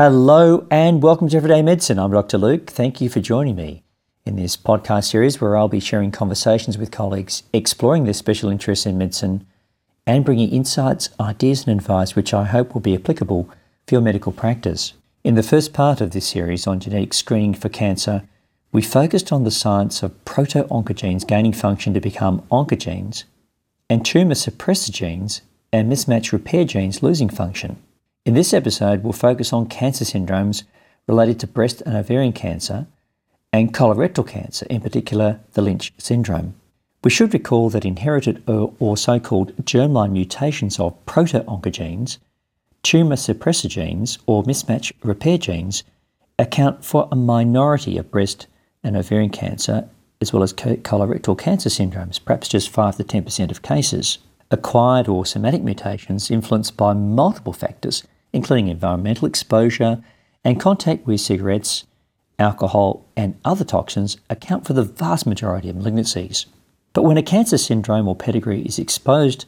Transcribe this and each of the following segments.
Hello and welcome to Everyday Medicine. I'm Dr. Luke. Thank you for joining me in this podcast series where I'll be sharing conversations with colleagues exploring their special interests in medicine and bringing insights, ideas, and advice which I hope will be applicable for your medical practice. In the first part of this series on genetic screening for cancer, we focused on the science of proto-oncogenes gaining function to become oncogenes and tumour suppressor genes and mismatch repair genes losing function. In this episode, we'll focus on cancer syndromes related to breast and ovarian cancer and colorectal cancer, in particular the Lynch syndrome. We should recall that inherited or, so called germline mutations of proto oncogenes, tumour suppressor genes, or mismatch repair genes account for a minority of breast and ovarian cancer, as well as colorectal cancer syndromes, perhaps just 5 to 10% of cases. Acquired or somatic mutations influenced by multiple factors, including environmental exposure and contact with cigarettes, alcohol, and other toxins, account for the vast majority of malignancies. But when a cancer syndrome or pedigree is exposed,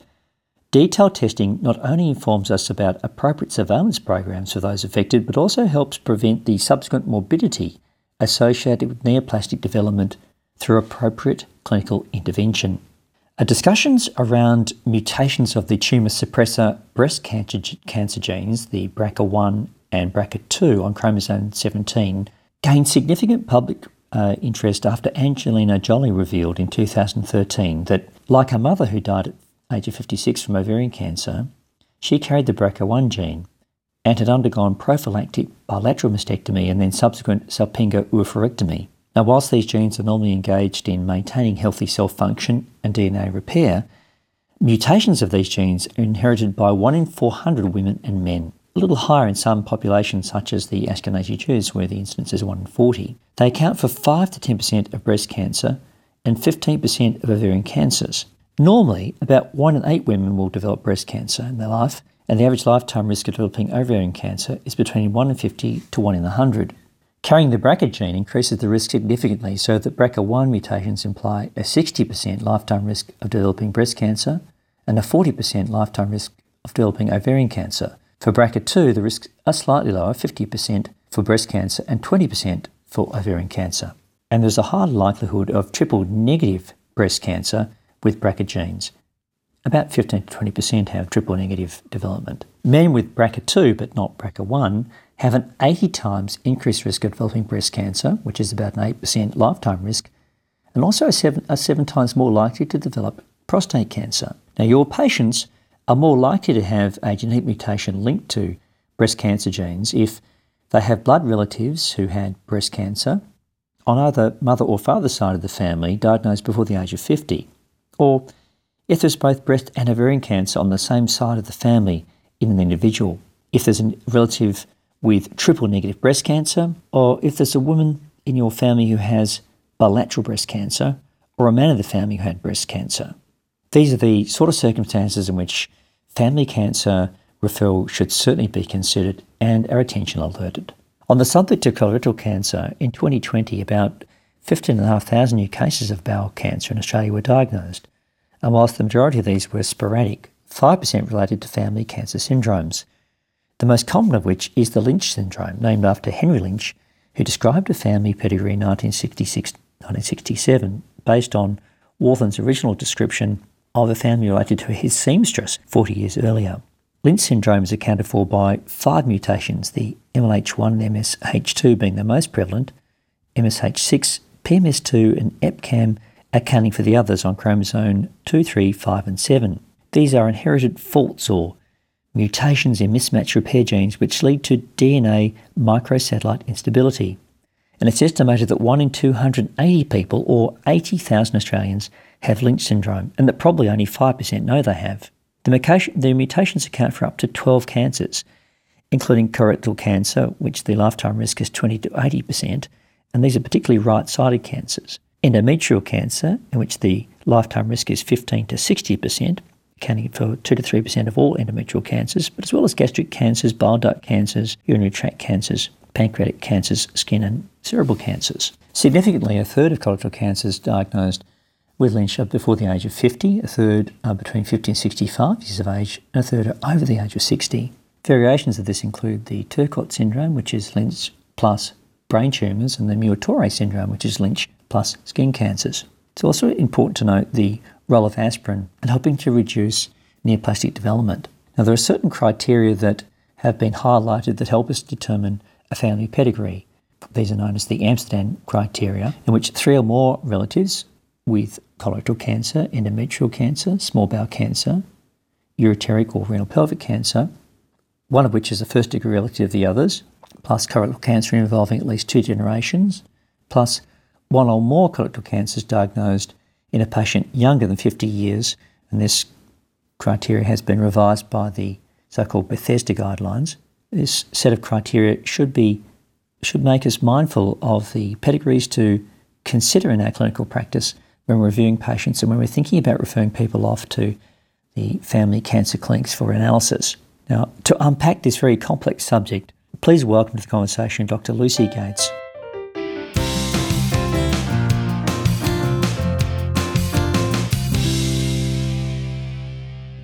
detailed testing not only informs us about appropriate surveillance programs for those affected, but also helps prevent the subsequent morbidity associated with neoplastic development through appropriate clinical intervention. Discussions around mutations of the tumour suppressor breast cancer, cancer genes, the BRCA1 and BRCA2 on chromosome 17, gained significant public uh, interest after Angelina Jolie revealed in 2013 that, like her mother who died at age of 56 from ovarian cancer, she carried the BRCA1 gene and had undergone prophylactic bilateral mastectomy and then subsequent salpingo oophorectomy. Now, whilst these genes are normally engaged in maintaining healthy cell function and DNA repair, mutations of these genes are inherited by 1 in 400 women and men, a little higher in some populations, such as the Ashkenazi Jews, where the incidence is 1 in 40. They account for 5 to 10% of breast cancer and 15% of ovarian cancers. Normally, about 1 in 8 women will develop breast cancer in their life, and the average lifetime risk of developing ovarian cancer is between 1 in 50 to 1 in 100. Carrying the BRCA gene increases the risk significantly, so that BRCA1 mutations imply a 60% lifetime risk of developing breast cancer and a 40% lifetime risk of developing ovarian cancer. For BRCA2, the risks are slightly lower 50% for breast cancer and 20% for ovarian cancer. And there's a high likelihood of triple negative breast cancer with BRCA genes. About 15 to 20% have triple negative development. Men with BRCA2 but not BRCA1 have an 80 times increased risk of developing breast cancer, which is about an 8% lifetime risk, and also are seven, are seven times more likely to develop prostate cancer. Now, your patients are more likely to have a genetic mutation linked to breast cancer genes if they have blood relatives who had breast cancer on either mother or father side of the family diagnosed before the age of 50, or if there's both breast and ovarian cancer on the same side of the family in an individual, if there's a relative with triple negative breast cancer, or if there's a woman in your family who has bilateral breast cancer, or a man in the family who had breast cancer. These are the sort of circumstances in which family cancer referral should certainly be considered and our attention alerted. On the subject of colorectal cancer, in 2020, about 15,500 new cases of bowel cancer in Australia were diagnosed, and whilst the majority of these were sporadic, 5% related to family cancer syndromes, the most common of which is the Lynch syndrome, named after Henry Lynch, who described a family pedigree in 1966 1967 based on Warthin's original description of a family related to his seamstress 40 years earlier. Lynch syndrome is accounted for by five mutations, the MLH1 and MSH2 being the most prevalent, MSH6, PMS2, and EpCAM accounting for the others on chromosome 2, 3, 5, and 7. These are inherited faults or mutations in mismatch repair genes which lead to DNA microsatellite instability. And it's estimated that 1 in 280 people, or 80,000 Australians, have Lynch syndrome, and that probably only 5% know they have. The, the mutations account for up to 12 cancers, including colorectal cancer, which the lifetime risk is 20 to 80%, and these are particularly right sided cancers. Endometrial cancer, in which the lifetime risk is 15 to 60%, accounting for 2 to 3% of all endometrial cancers, but as well as gastric cancers, bile duct cancers, urinary tract cancers, pancreatic cancers, skin and cerebral cancers. Significantly, a third of colorectal cancers diagnosed with Lynch are before the age of 50, a third are between 50 and 65 years of age, and a third are over the age of 60. Variations of this include the Turcot syndrome, which is Lynch plus brain tumours, and the Muir-Torre syndrome, which is Lynch plus skin cancers. It's also important to note the role of aspirin in helping to reduce neoplastic development. Now, there are certain criteria that have been highlighted that help us determine a family pedigree. These are known as the Amsterdam criteria, in which three or more relatives with colorectal cancer, endometrial cancer, small bowel cancer, ureteric or renal pelvic cancer, one of which is a first degree relative of the others, plus colorectal cancer involving at least two generations, plus one or more colorectal cancers diagnosed in a patient younger than 50 years, and this criteria has been revised by the so-called Bethesda guidelines. This set of criteria should be should make us mindful of the pedigrees to consider in our clinical practice when we're reviewing patients and when we're thinking about referring people off to the family cancer clinics for analysis. Now, to unpack this very complex subject, please welcome to the conversation Dr. Lucy Gately.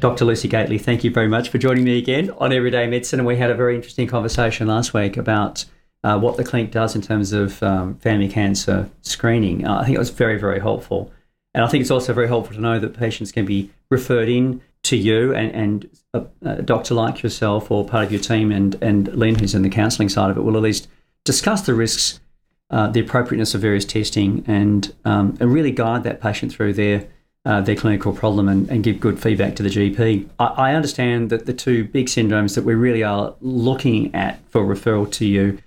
Dr. Lucy Gately, thank you very much for joining me again on Everyday Medicine. And we had a very interesting conversation last week about uh, what the clinic does in terms of um, family cancer screening. Uh, I think it was very, very helpful. And I think it's also very helpful to know that patients can be referred in to you and, and a, a, doctor like yourself or part of your team and, and Lynn, who's in the counselling side of it, will at least discuss the risks, uh, the appropriateness of various testing, and, um, and really guide that patient through their uh, their clinical problem and, and, give good feedback to the GP. I, I, understand that the two big syndromes that we really are looking at for referral to you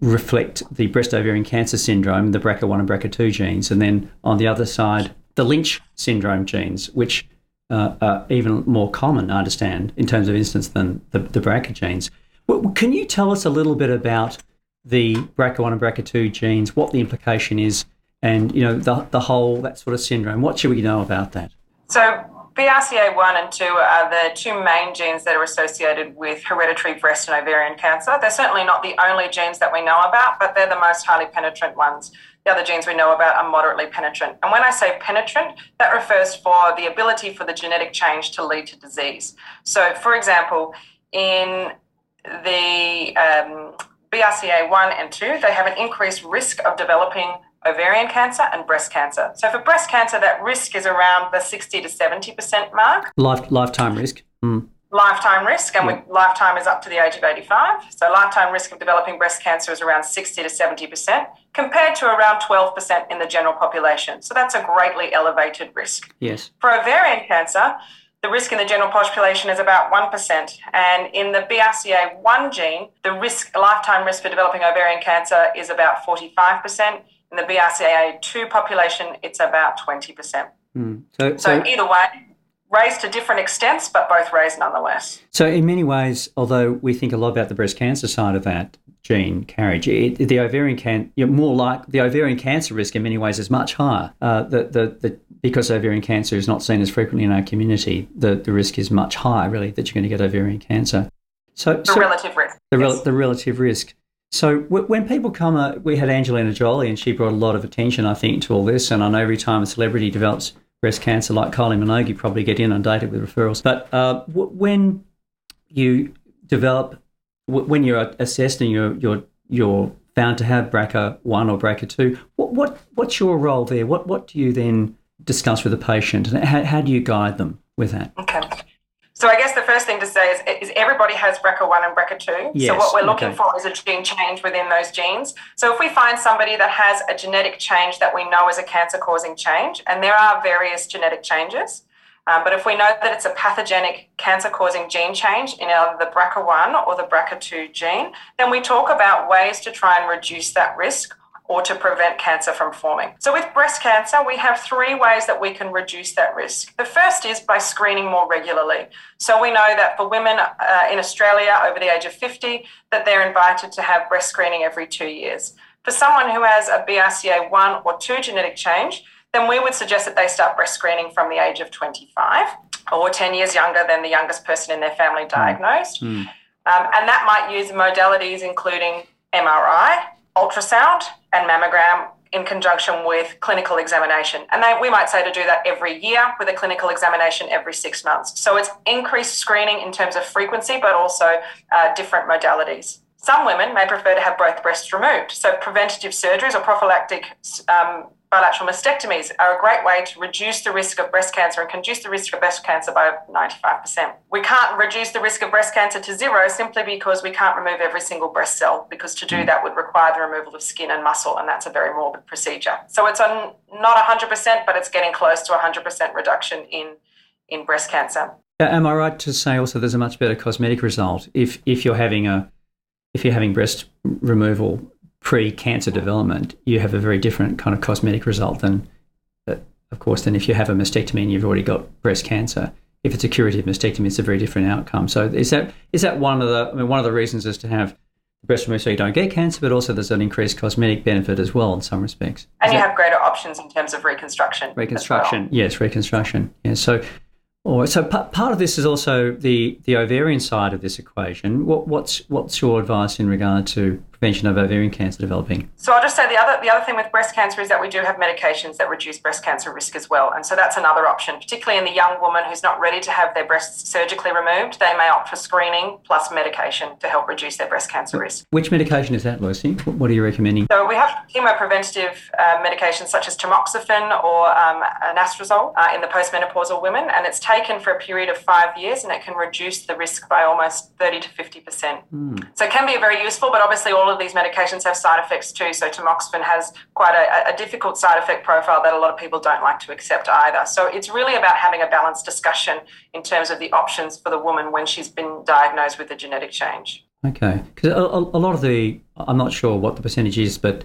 reflect the breast ovarian cancer syndrome, the BRCA1 and BRCA2 genes, and then on the other side, the Lynch syndrome genes, which uh, are even more common, I understand, in terms of instance than the, the BRCA genes. Well, can you tell us a little bit about the BRCA1 and BRCA2 genes, what the implication is and you know the the whole that sort of syndrome. What should we know about that? So BRCA1 and 2 are the two main genes that are associated with hereditary breast and ovarian cancer. They're certainly not the only genes that we know about, but they're the most highly penetrant ones. The other genes we know about are moderately penetrant. And when I say penetrant, that refers for the ability for the genetic change to lead to disease. So, for example, in the um, BRCA1 and 2, they have an increased risk of developing ovarian cancer and breast cancer. So for breast cancer, that risk is around the 60 to 70% mark. Life, lifetime risk. Mm. Lifetime risk, and yeah. we, lifetime is up to the age of 85. So lifetime risk of developing breast cancer is around 60 to 70%, compared to around 12% in the general population. So that's a greatly elevated risk. Yes. For ovarian cancer, the risk in the general population is about 1%. And in the BRCA1 gene, the risk, lifetime risk for developing ovarian cancer is about 45%. In the BRCA2 population, it's about 20%. Mm. So, so, so either way, raised to different extents, but both raised nonetheless. So, in many ways, although we think a lot about the breast cancer side of that gene carriage, it, the ovarian can you're more like the ovarian cancer risk in many ways is much higher. Uh, the, the, the, because ovarian cancer is not seen as frequently in our community, the, the risk is much higher, really, that you're going to get ovarian cancer. So, the so relative risk. The, yes. the relative risk. So when people come, uh, we had Angelina Jolie, and she brought a lot of attention, I think, to all this. And I know every time a celebrity develops breast cancer, like Kylie Minogue, you probably get inundated with referrals. But uh, w- when you develop, w- when you're assessed and you're you're you're found to have BRCA one or BRCA two, what, what what's your role there? What what do you then discuss with the patient, and how, how do you guide them with that? Okay. So I guess the first thing to say is, is everybody has BRCA1 and BRCA2. Yes, so what we're looking okay. for is a gene change within those genes. So if we find somebody that has a genetic change that we know is a cancer-causing change, and there are various genetic changes, um, but if we know that it's a pathogenic cancer-causing gene change in either the BRCA1 or the BRCA2 gene, then we talk about ways to try and reduce that risk or to prevent cancer from forming. So, with breast cancer, we have three ways that we can reduce that risk. The first is by screening more regularly. So, we know that for women uh, in Australia over the age of 50, that they're invited to have breast screening every two years. For someone who has a BRCA1 or 2 genetic change, then we would suggest that they start breast screening from the age of 25 or 10 years younger than the youngest person in their family diagnosed. Mm. Um, and that might use modalities including MRI, ultrasound and mammogram in conjunction with clinical examination. And they, we might say to do that every year with a clinical examination every six months. So it's increased screening in terms of frequency, but also uh, different modalities. Some women may prefer to have both breasts removed. So preventative surgeries or prophylactic um, bilateral mastectomies are a great way to reduce the risk of breast cancer and reduce the risk of breast cancer by 95%. We can't reduce the risk of breast cancer to zero simply because we can't remove every single breast cell, because to do mm. that would require the removal of skin and muscle, and that's a very morbid procedure. So it's on not 100%, but it's getting close to 100% reduction in, in breast cancer. Am I right to say also there's a much better cosmetic result if, if you're having a if you're having breast removal pre-cancer development, you have a very different kind of cosmetic result than, uh, of course, than if you have a mastectomy and you've already got breast cancer. If it's a curative mastectomy, it's a very different outcome. So is that is that one of the I mean one of the reasons is to have breast removed so you don't get cancer, but also there's an increased cosmetic benefit as well in some respects. And is you that, have greater options in terms of reconstruction. Reconstruction, well. yes, reconstruction. Yeah. So right. So p- part of this is also the, the ovarian side of this equation. What, what's what's your advice in regard to prevention of ovarian cancer developing? So I'll just say the other the other thing with breast cancer is that we do have medications that reduce breast cancer risk as well, and so that's another option, particularly in the young woman who's not ready to have their breasts surgically removed. They may opt for screening plus medication to help reduce their breast cancer risk. Which medication is that, Lucy? What are you recommending? So we have chemopreventative uh, medications such as tamoxifen or um, anastrozole uh, in the postmenopausal women, and it's taken for a period of five years, and it can reduce the risk by almost thirty to fifty percent. Mm. So it can be very useful, but obviously all of these medications have side effects too. So tamoxifen has quite a, a, difficult side effect profile that a lot of people don't like to accept either. So it's really about having a balanced discussion in terms of the options for the woman when she's been diagnosed with a genetic change. Okay, because a, a, lot of the, I'm not sure what the percentage is, but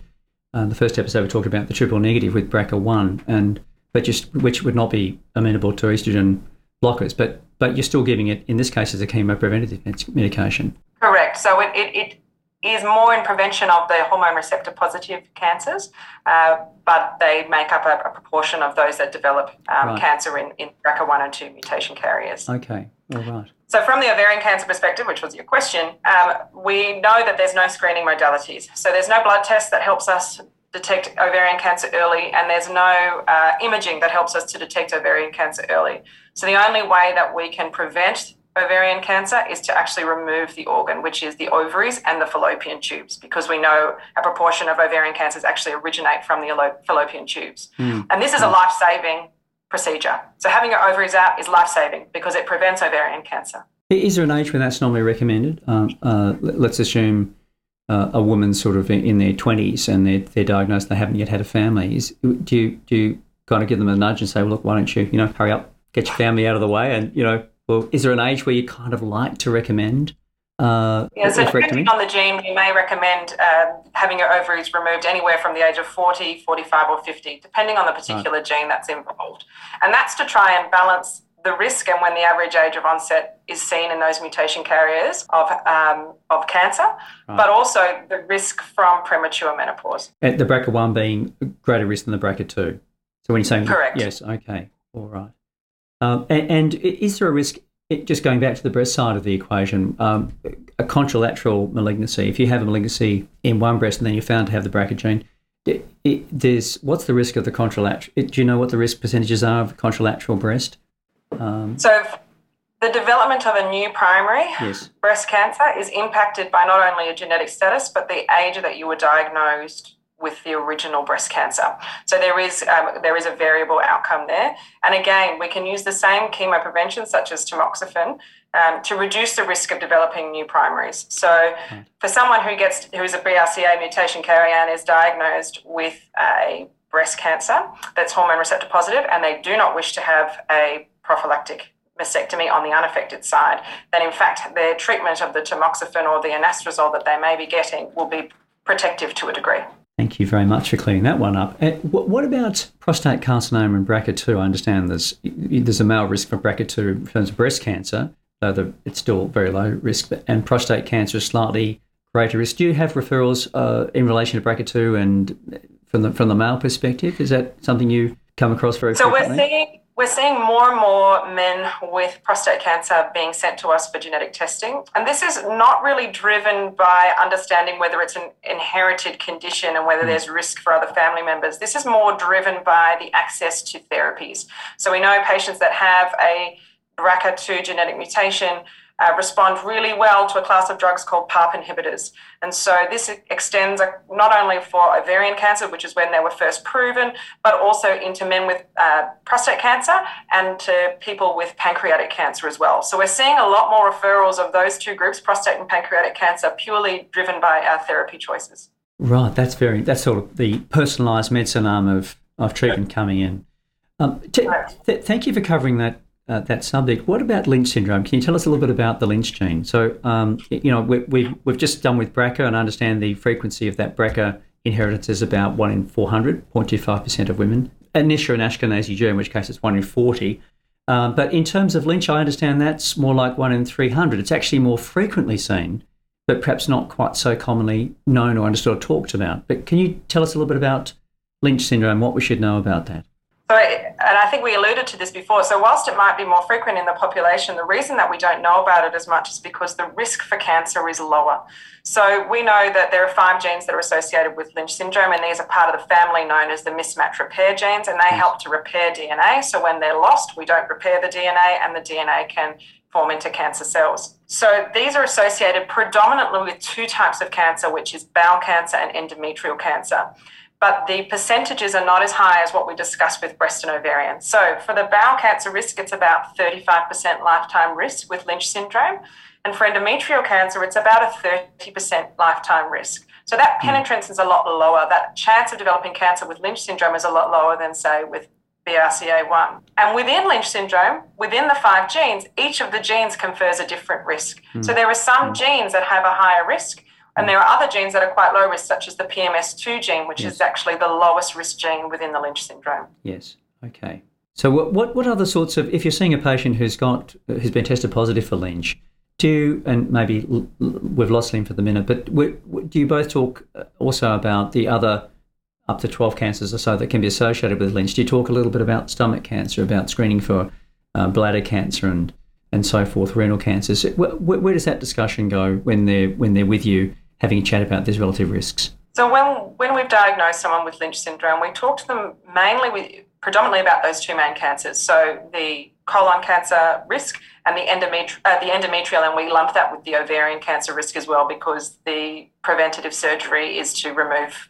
uh, the first episode we talked about the triple negative with BRCA1, and but just which would not be amenable to estrogen blockers, but but you're still giving it in this case as a chemopreventative medication. Correct. So it, it, it is more in prevention of the hormone receptor positive cancers, uh, but they make up a, a, proportion of those that develop um, right. cancer in, in BRCA1 and 2 mutation carriers. Okay, all right. So, from the ovarian cancer perspective, which was your question, um, we know that there's no screening modalities. So, there's no blood test that helps us detect ovarian cancer early, and there's no uh, imaging that helps us to detect ovarian cancer early. So, the only way that we can prevent ovarian cancer is to actually remove the organ, which is the ovaries and the fallopian tubes, because we know a proportion of ovarian cancers actually originate from the fallopian tubes. Mm. And this is a life saving procedure. So having your ovaries out is life saving because it prevents ovarian cancer. Is there an age when that's normally recommended? Um, uh, let's assume uh, a woman sort of in their 20s and they're, they're diagnosed, they haven't yet had a family. Is, do, you, do you kind of give them a nudge and say, well, look, why don't you, you know, hurry up, get your family out of the way and, you know, well, is there an age where you kind of like to recommend? Uh, yeah, so depending on the gene, we may recommend uh, having your ovaries removed anywhere from the age of 40, 45, or 50, depending on the particular right. gene that's involved. And that's to try and balance the risk and when the average age of onset is seen in those mutation carriers of, um, of cancer, right. but also the risk from premature menopause. And the BRCA1 being greater risk than the BRCA2. So when you're saying correct, yes, okay, all right. Um, and, and, is there a risk, just going back to the breast side of the equation, um, a contralateral malignancy, if you have a malignancy in one breast and then you're found to have the BRCA gene, it, it, there's what's the risk of the contralateral? Do you know what the risk percentages are of contralateral breast? Um, so the development of a new primary yes. breast cancer is impacted by not only a genetic status but the age that you were diagnosed with the original breast cancer. So there is um, there is a variable outcome there. And again, we can use the same chemo prevention such as tamoxifen um, to reduce the risk of developing new primaries. So for someone who gets who is a BRCA mutation carrier and is diagnosed with a breast cancer that's hormone receptor positive and they do not wish to have a prophylactic mastectomy on the unaffected side, then in fact their treatment of the tamoxifen or the anastrozole that they may be getting will be protective to a degree. Thank you very much for clearing that one up. Uh, what about prostate carcinoma and BRCA2? I understand there's there's a male risk for BRCA2 in terms of breast cancer, though it's still very low risk, and prostate cancer is slightly greater risk. Do you have referrals uh, in relation to BRCA2 and from the from the male perspective? Is that something you come across very so frequently? we're seeing we're seeing more and more men with prostate cancer being sent to us for genetic testing. And this is not really driven by understanding whether it's an inherited condition and whether mm. there's risk for other family members. This is more driven by the access to therapies. So we know patients that have a BRCA2 genetic mutation uh, respond really well to a class of drugs called PARP inhibitors. And so this extends not only for ovarian cancer, which is when they were first proven, but also into men with uh, prostate cancer and to people with pancreatic cancer as well. So we're seeing a lot more referrals of those two groups, prostate and pancreatic cancer, purely driven by our therapy choices. Right, that's very that's sort of the personalised medicine arm of, of treatment coming in. Um, t- th- thank you for covering that uh, that subject. What about Lynch syndrome? Can you tell us a little bit about the Lynch gene? So, um, you know, we, we've, we've just done with BRCA and I understand the frequency of that BRCA inheritance is about 1 in 400, 0.25% of women. Anisha and Ashkenazi gene, in which case it's 1 in 40. Um, but in terms of Lynch, I understand that's more like 1 in 300. It's actually more frequently seen, but perhaps not quite so commonly known or understood or talked about. But can you tell us a little bit about Lynch syndrome, what we should know about that? So, and I think we alluded to this before. So, whilst it might be more frequent in the population, the reason that we don't know about it as much is because the risk for cancer is lower. So, we know that there are five genes that are associated with Lynch syndrome, and these are part of the family known as the mismatch repair genes, and they help to repair DNA. So, when they're lost, we don't repair the DNA, and the DNA can form into cancer cells. So, these are associated predominantly with two types of cancer, which is bowel cancer and endometrial cancer but the percentages are not as high as what we discussed with breast and ovarian. So for the bowel cancer risk, it's about 35% lifetime risk with Lynch syndrome. And for endometrial cancer, it's about a 30% lifetime risk. So that hmm. penetrance is a lot lower. That chance of developing cancer with Lynch syndrome is a lot lower than, say, with BRCA1. And within Lynch syndrome, within the five genes, each of the genes confers a different risk. Mm. So there are some mm. genes that have a higher risk, and there are other genes that are quite low risk, such as the PMS2 gene, which yes. is actually the lowest risk gene within the Lynch syndrome. Yes. Okay. So what, what, what other sorts of, if you're seeing a patient who's got, who's been tested positive for Lynch, do you, and maybe we've lost Lynn for the minute, but do you both talk also about the other up to 12 cancers or so that can be associated with Lynch? Do you talk a little bit about stomach cancer, about screening for uh, bladder cancer and, and so forth, renal cancers? Where, where, does that discussion go when they're, when they're with you having a chat about these relative risks? So when when we've diagnosed someone with Lynch syndrome, we talk to them mainly with predominantly about those two main cancers. So the colon cancer risk and the, endometri- uh, the endometrial, and we lump that with the ovarian cancer risk as well because the preventative surgery is to remove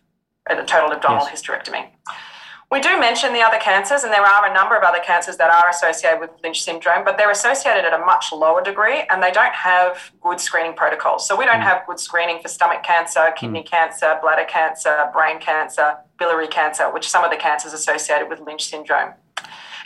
a total abdominal yes. hysterectomy. We do mention the other cancers, and there are a number of other cancers that are associated with Lynch syndrome, but they're associated at a much lower degree and they don't have good screening protocols. So we don't mm. have good screening for stomach cancer, kidney mm. cancer, bladder cancer, brain cancer, biliary cancer, which some of the cancers associated with Lynch syndrome.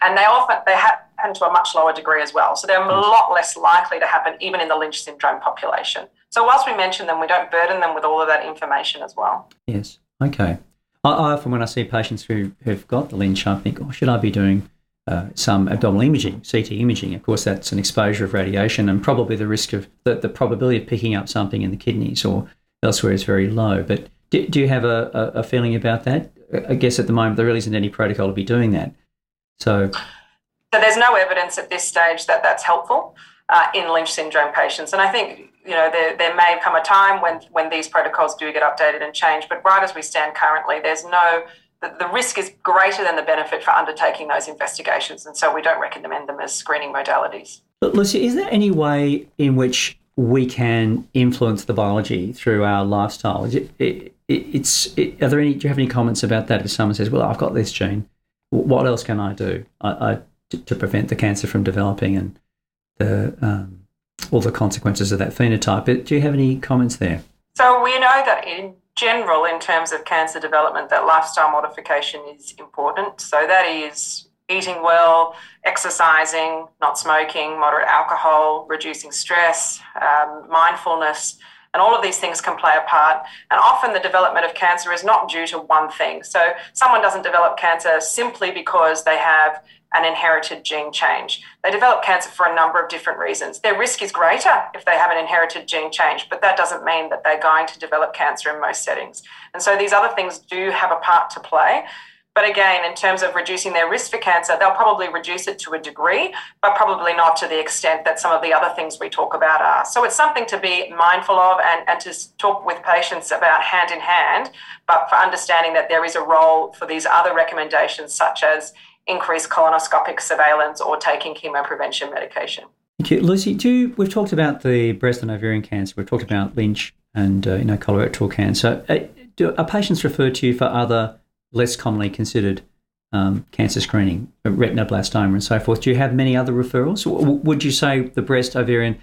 And they often they happen to a much lower degree as well. So they're a lot less likely to happen even in the Lynch syndrome population. So whilst we mention them, we don't burden them with all of that information as well. Yes. Okay. I, I often, when I see patients who have got the Lynch, I think, oh, should I be doing uh, some abdominal imaging, CT imaging? Of course, that's an exposure of radiation, and probably the risk of the, the probability of picking up something in the kidneys or elsewhere is very low. But do, do you have a, a, a feeling about that? I guess at the moment there really isn't any protocol to be doing that. So, so there's no evidence at this stage that that's helpful uh, in Lynch syndrome patients, and I think you know, there, there may come a time when, when these protocols do get updated and changed. But right as we stand currently, there's no, the, the risk is greater than the benefit for undertaking those investigations. And so we don't recommend them as screening modalities. But Lucy, is there any way in which we can influence the biology through our lifestyle? It, it, it's, it, are there any, do you have any comments about that? If someone says, well, I've got this gene, what else can I do I, I, to, to prevent the cancer from developing and the, um, all the consequences of that phenotype. But Do you have any comments there? So we know that in general, in terms of cancer development, that lifestyle modification is important. So that is eating well, exercising, not smoking, moderate alcohol, reducing stress, um, mindfulness, and all of these things can play a part. And often the development of cancer is not due to one thing. So someone doesn't develop cancer simply because they have an inherited gene change. They develop cancer for a number of different reasons. Their risk is greater if they have an inherited gene change, but that doesn't mean that they're going to develop cancer in most settings. And so these other things do have a part to play. But again, in terms of reducing their risk for cancer, they'll probably reduce it to a degree, but probably not to the extent that some of the other things we talk about are. So it's something to be mindful of and, and to talk with patients about hand in hand, but for understanding that there is a role for these other recommendations, such as increased colonoscopic surveillance or taking chemoprevention medication. Thank you. Lucy, do we've talked about the breast and ovarian cancer, we've talked about Lynch and uh, you know colorectal cancer. Uh, do, are patients referred to you for other less commonly considered um, cancer screening, uh, retinoblastoma and so forth? Do you have many other referrals? would you say the breast, ovarian,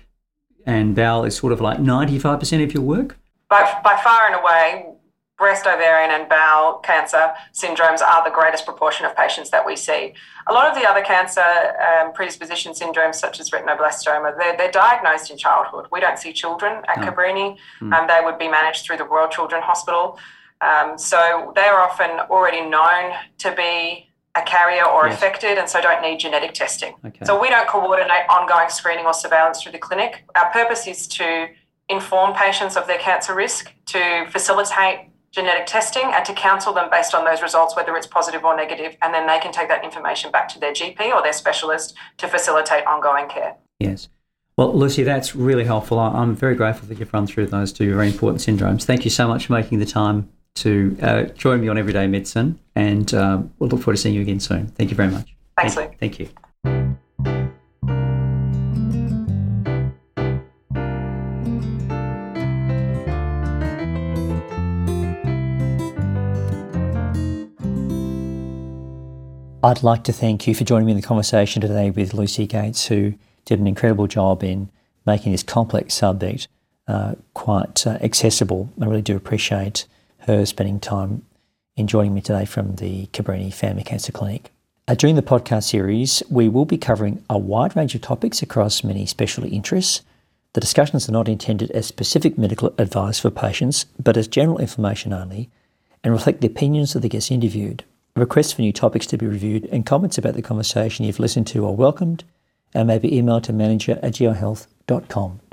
and bowel is sort of like 95% of your work? By, by far and away, breast, ovarian, and bowel cancer syndromes are the greatest proportion of patients that we see. A lot of the other cancer um, predisposition syndromes, such as retinoblastoma, they're, they're, diagnosed in childhood. We don't see children at no. Cabrini. Mm. Um, they would be managed through the Royal Children Hospital. Um, so they are often already known to be a carrier or yes. affected and so don't need genetic testing. Okay. So we don't coordinate ongoing screening or surveillance through the clinic. Our purpose is to inform patients of their cancer risk, to facilitate genetic testing and to counsel them based on those results, whether it's positive or negative, and then they can take that information back to their GP or their specialist to facilitate ongoing care. Yes. Well, Lucy, that's really helpful. I'm very grateful that you've run through those two very important syndromes. Thank you so much for making the time to uh, join me on Everyday Medicine, and uh, we'll look forward to seeing you again soon. Thank you very much. Thanks, thank, Luke. Thank you. I'd like to thank you for joining me in the conversation today with Lucy Gately, who did an incredible job in making this complex subject uh, quite uh, accessible. I really do appreciate her spending time in joining me today from the Cabrini Family Cancer Clinic. Uh, during the podcast series, we will be covering a wide range of topics across many specialty interests. The discussions are not intended as specific medical advice for patients, but as general information only, and reflect the opinions of the guests interviewed. Requests for new topics to be reviewed and comments about the conversation you've listened to are welcomed and may be emailed to manager at geohealth.com.au.